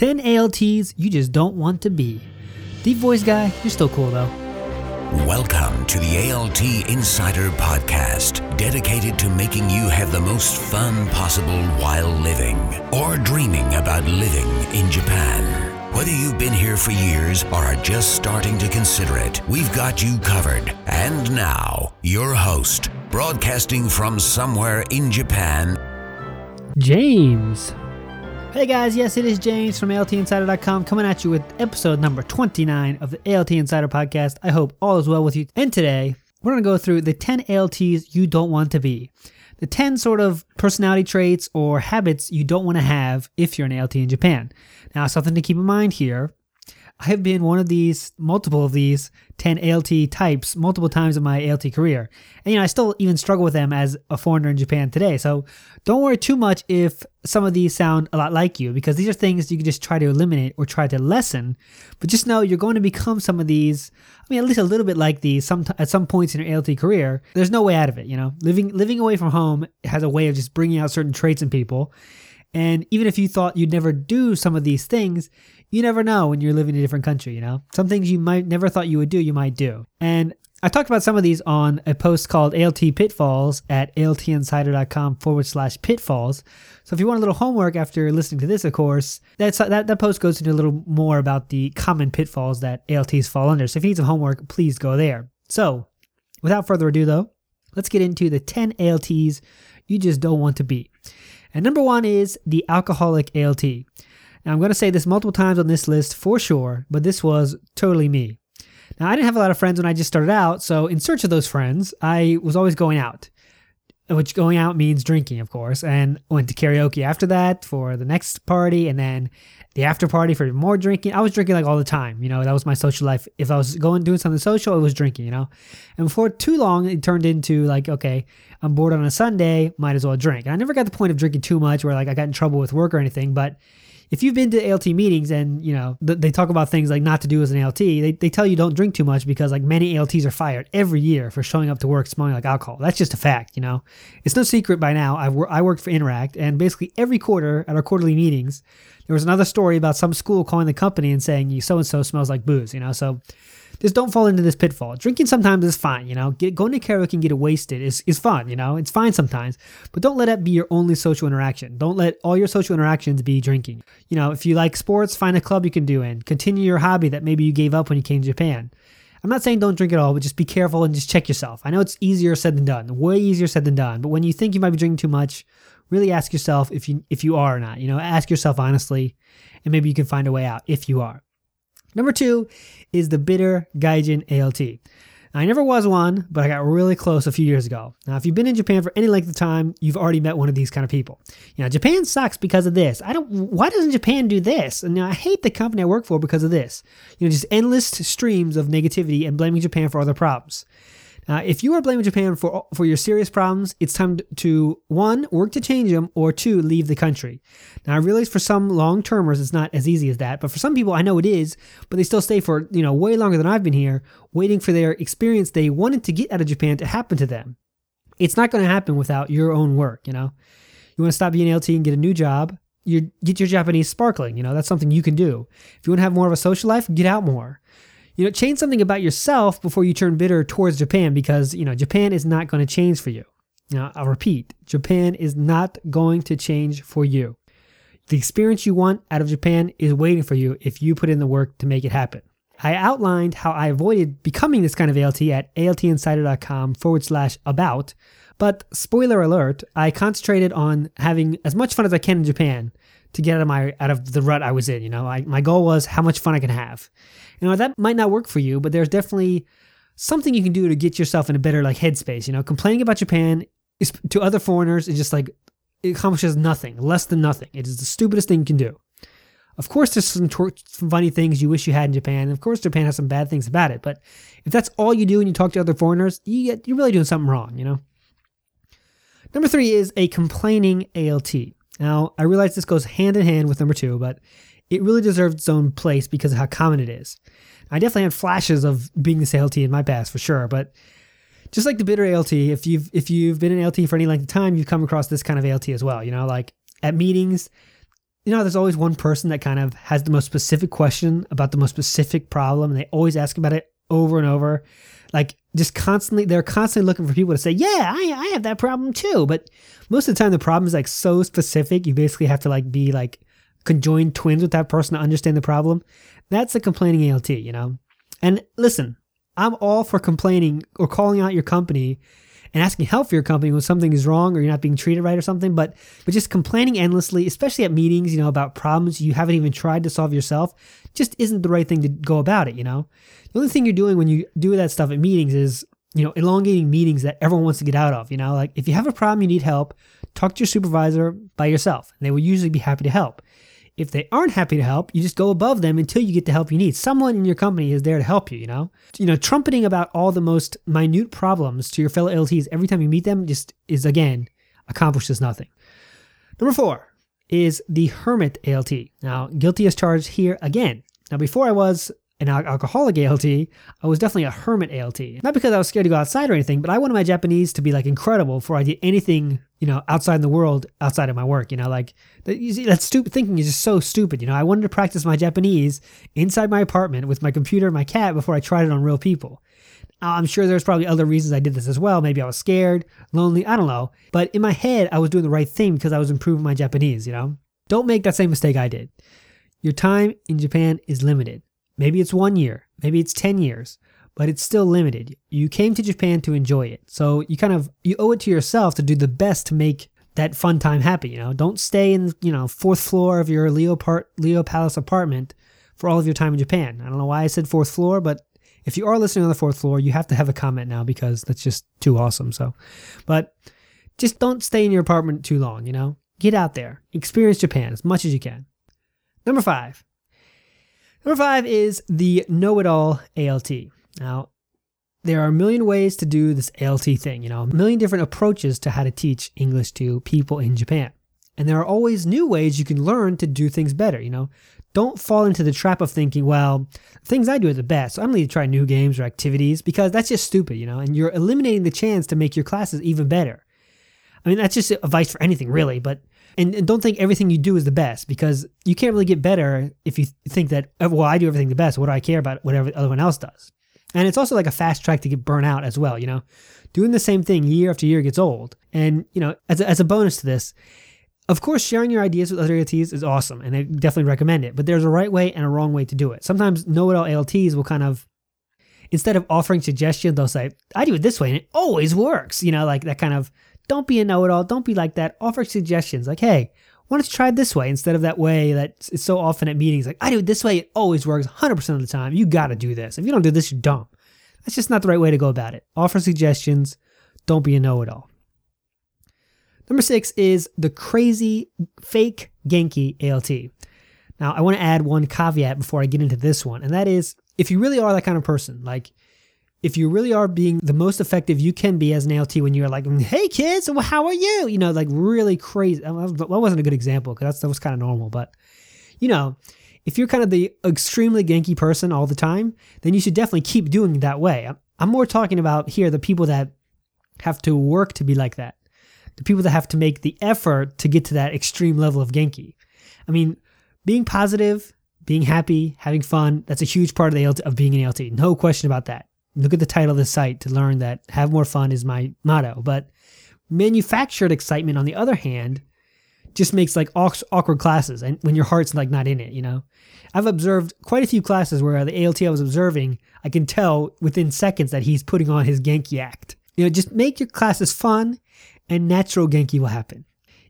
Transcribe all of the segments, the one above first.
10 ALTs you just don't want to be. Deep voice guy, you're still cool though. Welcome to the ALT Insider Podcast, dedicated to making you have the most fun possible while living or dreaming about living in Japan. Whether you've been here for years or are just starting to consider it, we've got you covered. And now, your host, broadcasting from somewhere in Japan, James. Hey guys, yes, it is James from ALTinsider.com coming at you with episode number 29 of the ALT Insider Podcast. I hope all is well with you. And today, we're going to go through the 10 ALTs you don't want to be. The 10 sort of personality traits or habits you don't want to have if you're an ALT in Japan. Now, something to keep in mind here I have been one of these, multiple of these 10 ALT types multiple times in my ALT career. And, you know, I still even struggle with them as a foreigner in Japan today. So don't worry too much if some of these sound a lot like you, because these are things you can just try to eliminate or try to lessen. But just know you're going to become some of these, I mean, at least a little bit like these some, at some points in your ALT career. There's no way out of it, you know? Living, living away from home has a way of just bringing out certain traits in people. And even if you thought you'd never do some of these things, you never know when you're living in a different country, you know? Some things you might never thought you would do, you might do. And I talked about some of these on a post called ALT Pitfalls at altinsider.com forward slash pitfalls. So if you want a little homework after listening to this, of course, that's, that, that post goes into a little more about the common pitfalls that ALTs fall under. So if you need some homework, please go there. So without further ado, though, let's get into the 10 ALTs you just don't want to be. And number one is the alcoholic ALT. Now, I'm going to say this multiple times on this list for sure, but this was totally me. Now, I didn't have a lot of friends when I just started out, so in search of those friends, I was always going out, which going out means drinking, of course, and went to karaoke after that for the next party, and then the after party for more drinking. I was drinking like all the time, you know, that was my social life. If I was going doing something social, it was drinking, you know. And before too long, it turned into like, okay, I'm bored on a Sunday, might as well drink. And I never got the point of drinking too much where like I got in trouble with work or anything, but if you've been to ALT meetings and you know they talk about things like not to do as an ALT, they, they tell you don't drink too much because like many ALTs are fired every year for showing up to work smelling like alcohol. That's just a fact, you know. It's no secret by now. I've I worked for Interac, and basically every quarter at our quarterly meetings, there was another story about some school calling the company and saying you so and so smells like booze, you know. So just don't fall into this pitfall. Drinking sometimes is fine, you know. Get, going to karaoke and get wasted is, is fun, you know. It's fine sometimes, but don't let that be your only social interaction. Don't let all your social interactions be drinking. You know, if you like sports, find a club you can do in. Continue your hobby that maybe you gave up when you came to Japan. I'm not saying don't drink at all, but just be careful and just check yourself. I know it's easier said than done, way easier said than done. But when you think you might be drinking too much, really ask yourself if you if you are or not. You know, ask yourself honestly, and maybe you can find a way out if you are. Number two is the bitter Gaijin ALT. I never was one, but I got really close a few years ago. Now, if you've been in Japan for any length of time, you've already met one of these kind of people. You know, Japan sucks because of this. I don't. Why doesn't Japan do this? And you know, I hate the company I work for because of this. You know, just endless streams of negativity and blaming Japan for other problems. Uh, if you are blaming Japan for for your serious problems, it's time to one work to change them, or two leave the country. Now I realize for some long termers it's not as easy as that, but for some people I know it is. But they still stay for you know way longer than I've been here, waiting for their experience they wanted to get out of Japan to happen to them. It's not going to happen without your own work. You know, you want to stop being LT and get a new job. You get your Japanese sparkling. You know that's something you can do. If you want to have more of a social life, get out more you know, change something about yourself before you turn bitter towards Japan because, you know, Japan is not going to change for you. Now, I'll repeat Japan is not going to change for you. The experience you want out of Japan is waiting for you if you put in the work to make it happen. I outlined how I avoided becoming this kind of ALT at altinsider.com forward slash about, but spoiler alert, I concentrated on having as much fun as I can in Japan to get out of my out of the rut I was in. You know, I, my goal was how much fun I can have. You know, that might not work for you, but there's definitely something you can do to get yourself in a better like headspace. You know, complaining about Japan is to other foreigners is just like it accomplishes nothing, less than nothing. It is the stupidest thing you can do. Of course, there's some, tor- some funny things you wish you had in Japan. Of course, Japan has some bad things about it. But if that's all you do when you talk to other foreigners, you get, you're really doing something wrong, you know? Number three is a complaining ALT. Now, I realize this goes hand in hand with number two, but it really deserves its own place because of how common it is. I definitely had flashes of being this ALT in my past for sure, but just like the bitter ALT, if you've if you've been an ALT for any length of time, you've come across this kind of ALT as well. You know, like at meetings, you know, there's always one person that kind of has the most specific question about the most specific problem, and they always ask about it over and over. Like, just constantly, they're constantly looking for people to say, Yeah, I, I have that problem too. But most of the time, the problem is like so specific, you basically have to like be like conjoined twins with that person to understand the problem. That's a complaining ALT, you know? And listen, I'm all for complaining or calling out your company and asking help for your company when something is wrong or you're not being treated right or something. But but just complaining endlessly, especially at meetings, you know, about problems you haven't even tried to solve yourself, just isn't the right thing to go about it. You know, the only thing you're doing when you do that stuff at meetings is you know elongating meetings that everyone wants to get out of. You know, like if you have a problem, you need help, talk to your supervisor by yourself, and they will usually be happy to help. If they aren't happy to help, you just go above them until you get the help you need. Someone in your company is there to help you, you know? You know, trumpeting about all the most minute problems to your fellow ALTs every time you meet them just is, again, accomplishes nothing. Number four is the hermit ALT. Now, guilty as charged here again. Now, before I was an alcoholic ALT, I was definitely a hermit ALT. Not because I was scared to go outside or anything, but I wanted my Japanese to be like incredible before I did anything you know, outside in the world, outside of my work. You know, like that, that stupid thinking is just so stupid. You know, I wanted to practice my Japanese inside my apartment with my computer and my cat before I tried it on real people. I'm sure there's probably other reasons I did this as well. Maybe I was scared, lonely, I don't know. But in my head, I was doing the right thing because I was improving my Japanese, you know? Don't make that same mistake I did. Your time in Japan is limited. Maybe it's one year, maybe it's 10 years but it's still limited. You came to Japan to enjoy it. So you kind of you owe it to yourself to do the best to make that fun time happen, you know. Don't stay in, you know, fourth floor of your Leo part Leo Palace apartment for all of your time in Japan. I don't know why I said fourth floor, but if you are listening on the fourth floor, you have to have a comment now because that's just too awesome. So, but just don't stay in your apartment too long, you know? Get out there, experience Japan as much as you can. Number five. Number five is the know it all ALT. Now, there are a million ways to do this ALT thing, you know, a million different approaches to how to teach English to people in Japan. And there are always new ways you can learn to do things better, you know. Don't fall into the trap of thinking, well, things I do are the best, so I'm going to try new games or activities because that's just stupid, you know, and you're eliminating the chance to make your classes even better. I mean, that's just advice for anything, really, but and, and, don't think everything you do is the best because you can't really get better if you think that oh, well i do everything the best what do i care about whatever everyone else does and it's also like a fast track to get burnt out as well, you know? Doing the same thing year after year gets old. And, you know, as a, as a bonus to this, of course, sharing your ideas with other ALTs is awesome, and I definitely recommend it. But there's a right way and a wrong way to do it. Sometimes know-it-all ALTs will kind of, instead of offering suggestions, they'll say, "I do it this way, and it always works." You know, like that kind of. Don't be a know-it-all. Don't be like that. Offer suggestions, like, "Hey, why don't you try it this way instead of that way that is so often at meetings? Like, I do it this way, it always works 100% of the time. You got to do this. If you don't do this, you're dumb. That's just not the right way to go about it. Offer suggestions, don't be a know it all. Number six is the crazy fake Genki ALT. Now, I want to add one caveat before I get into this one, and that is if you really are that kind of person, like if you really are being the most effective you can be as an ALT when you're like, hey kids, how are you? You know, like really crazy. That wasn't a good example because that was kind of normal, but you know, if you're kind of the extremely Genki person all the time, then you should definitely keep doing that way. I'm more talking about here the people that have to work to be like that, the people that have to make the effort to get to that extreme level of Genki. I mean, being positive, being happy, having fun, that's a huge part of the of being an ALT. No question about that. Look at the title of the site to learn that have more fun is my motto. But manufactured excitement, on the other hand, just makes like awkward classes and when your heart's like not in it, you know. I've observed quite a few classes where the ALT I was observing, I can tell within seconds that he's putting on his Genki act. You know, just make your classes fun and natural Genki will happen.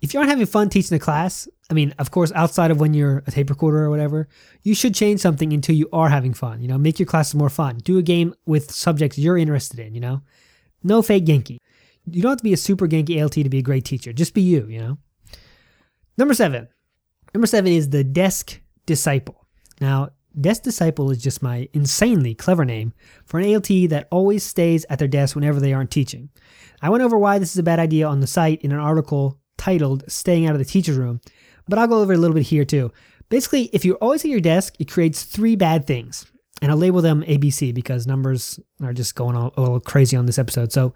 If you aren't having fun teaching a class, I mean, of course, outside of when you're a tape recorder or whatever, you should change something until you are having fun. You know, make your classes more fun. Do a game with subjects you're interested in, you know? No fake Genki. You don't have to be a super Genki ALT to be a great teacher. Just be you, you know? Number seven. Number seven is the desk disciple. Now, desk disciple is just my insanely clever name for an ALT that always stays at their desk whenever they aren't teaching. I went over why this is a bad idea on the site in an article titled Staying Out of the Teacher's Room, but I'll go over a little bit here too. Basically, if you're always at your desk, it creates three bad things. And I'll label them ABC because numbers are just going all, a little crazy on this episode. So,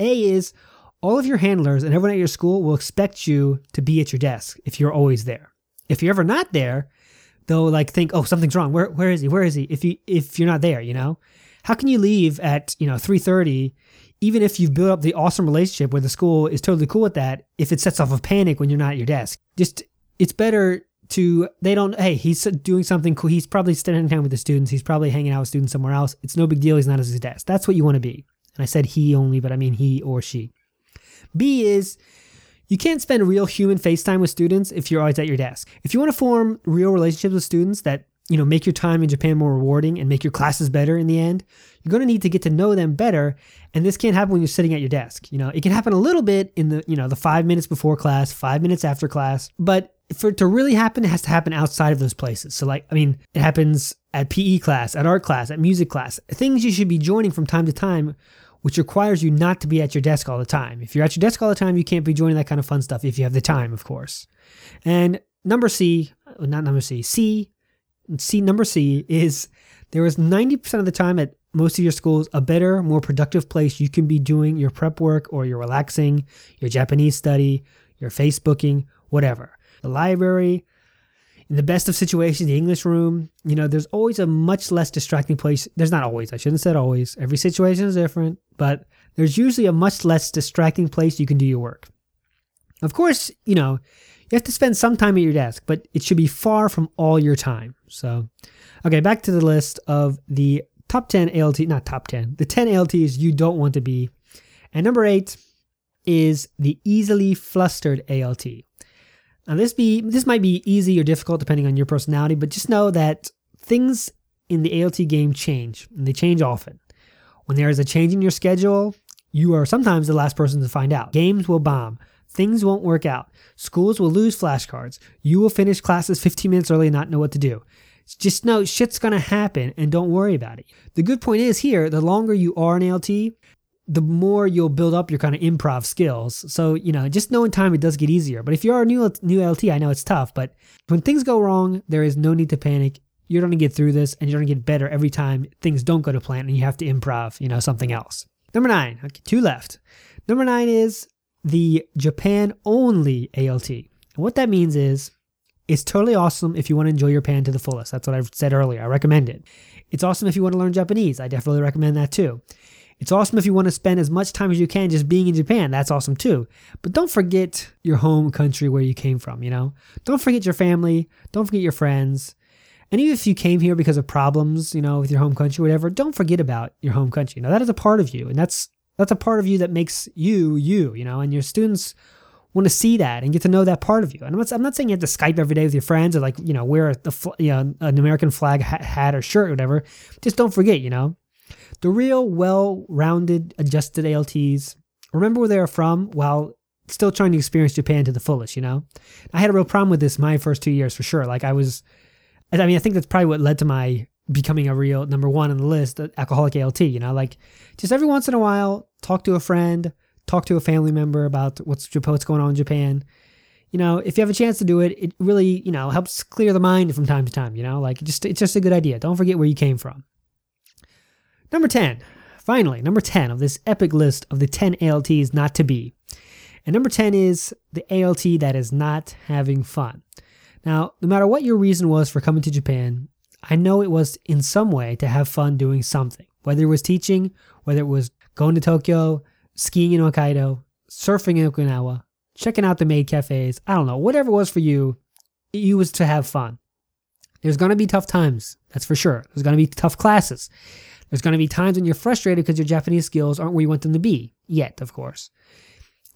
A is all of your handlers and everyone at your school will expect you to be at your desk if you're always there. if you're ever not there, they'll like think, oh, something's wrong. Where where is he? Where is he? If you if you're not there, you know, how can you leave at you know three thirty? Even if you've built up the awesome relationship where the school is totally cool with that, if it sets off a panic when you're not at your desk, just it's better to they don't hey he's doing something cool. He's probably spending time with the students. He's probably hanging out with students somewhere else. It's no big deal. He's not at his desk. That's what you want to be. And i said he only but i mean he or she. B is you can't spend real human FaceTime with students if you're always at your desk. If you want to form real relationships with students that, you know, make your time in Japan more rewarding and make your classes better in the end, you're going to need to get to know them better. And this can't happen when you're sitting at your desk. You know, it can happen a little bit in the, you know, the five minutes before class, five minutes after class, but for it to really happen, it has to happen outside of those places. So, like, I mean, it happens at PE class, at art class, at music class, things you should be joining from time to time which requires you not to be at your desk all the time. If you're at your desk all the time, you can't be joining that kind of fun stuff if you have the time, of course. And number C, uh, not number C, C, C number C is there is 90% of the time at most of your schools a better, more productive place you can be doing your prep work or your relaxing, your Japanese study, your Facebooking, whatever. The library, in the best of situations, the English room, you know, there's always a much less distracting place. There's not always, I shouldn't have said always. Every situation is different, but there's usually a much less distracting place you can do your work. Of course, you know, you have to spend some time at your desk, but it should be far from all your time. So, okay, back to the list of the top 10 ALT, not top 10, the 10 ALTs you don't want to be. And number eight is the easily flustered ALT. Now this be this might be easy or difficult depending on your personality, but just know that things in the ALT game change, and they change often. When there is a change in your schedule, you are sometimes the last person to find out. Games will bomb. Things won't work out. Schools will lose flashcards. You will finish classes 15 minutes early and not know what to do. Just know shit's gonna happen and don't worry about it. The good point is here, the longer you are an ALT, the more you'll build up your kind of improv skills. So, you know, just knowing time, it does get easier. But if you're a new, new LT, I know it's tough, but when things go wrong, there is no need to panic. You're going to get through this and you're going to get better every time things don't go to plan and you have to improv, you know, something else. Number nine, okay, two left. Number nine is the Japan only ALT. And what that means is it's totally awesome if you want to enjoy your pan to the fullest. That's what I said earlier. I recommend it. It's awesome if you want to learn Japanese. I definitely recommend that too. It's awesome if you want to spend as much time as you can just being in Japan. That's awesome too. But don't forget your home country where you came from, you know? Don't forget your family. Don't forget your friends. And even if you came here because of problems, you know, with your home country, whatever, don't forget about your home country. Now that is a part of you. And that's that's a part of you that makes you you, you know, and your students want to see that and get to know that part of you. And I'm not, I'm not saying you have to Skype every day with your friends or like, you know, wear the, you know, an American flag hat or shirt or whatever. Just don't forget, you know, the real well rounded, adjusted ALTs remember where they are from while still trying to experience Japan to the fullest, you know? I had a real problem with this my first two years for sure. Like I was, I mean, I think that's probably what led to my becoming a real number one on the list, alcoholic ALT, you know? Like just every once in a while, talk to a friend, talk to a family member about what's, what's going on in Japan. You know, if you have a chance to do it, it really, you know, helps clear the mind from time to time, you know? Like just, it's just a good idea. Don't forget where you came from. Number 10. Finally, number 10 of this epic list of the 10 ALTs not to be. And number 10 is the ALT that is not having fun. Now, no matter what your reason was for coming to Japan, I know it was in some way to have fun doing something. Whether it was teaching, whether it was going to Tokyo, skiing in Hokkaido, surfing in Okinawa, checking out the maid cafes, I don't know, whatever it was for you, you was to have fun. There's going to be tough times, that's for sure. There's going to be tough classes. There's going to be times when you're frustrated because your Japanese skills aren't where you want them to be yet, of course.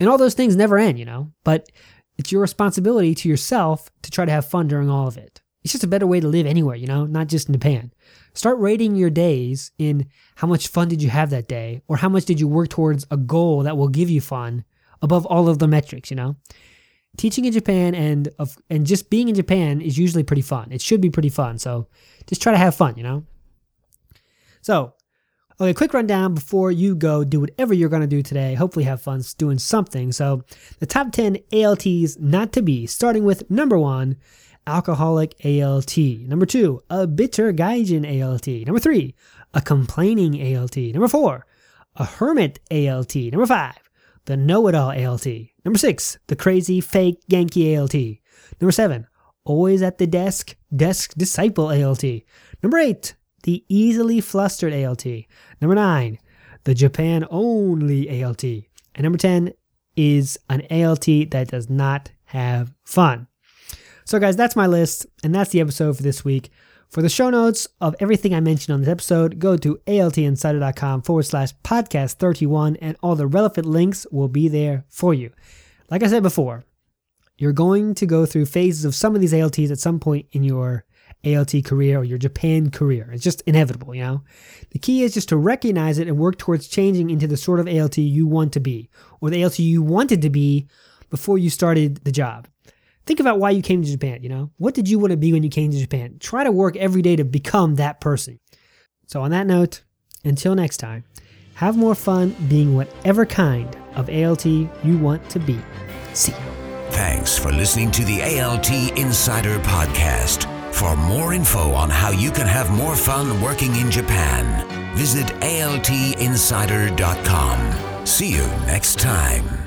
And all those things never end, you know, but it's your responsibility to yourself to try to have fun during all of it. It's just a better way to live anywhere, you know, not just in Japan. Start rating your days in how much fun did you have that day or how much did you work towards a goal that will give you fun above all of the metrics, you know? Teaching in Japan and of and just being in Japan is usually pretty fun. It should be pretty fun. So just try to have fun, you know? So, okay, quick rundown before you go do whatever you're going to do today. Hopefully, have fun doing something. So, the top 10 ALTs not to be, starting with number one, alcoholic ALT. Number two, a bitter gaijin ALT. Number three, a complaining ALT. Number four, a hermit ALT. Number five, the know it all ALT. Number six, the crazy fake Genki ALT. Number seven, always at the desk, desk disciple ALT. Number eight, the easily flustered ALT. Number nine, the Japan only ALT. And number 10 is an ALT that does not have fun. So, guys, that's my list, and that's the episode for this week. For the show notes of everything I mentioned on this episode, go to altinsider.com forward slash podcast 31, and all the relevant links will be there for you. Like I said before, you're going to go through phases of some of these ALTs at some point in your ALT career or your Japan career. It's just inevitable, you know? The key is just to recognize it and work towards changing into the sort of ALT you want to be, or the ALT you wanted to be before you started the job. Think about why you came to Japan, you know? What did you want to be when you came to Japan? Try to work every day to become that person. So, on that note, until next time, have more fun being whatever kind of ALT you want to be. See you. Thanks for listening to the ALT Insider Podcast. For more info on how you can have more fun working in Japan, visit altinsider.com. See you next time.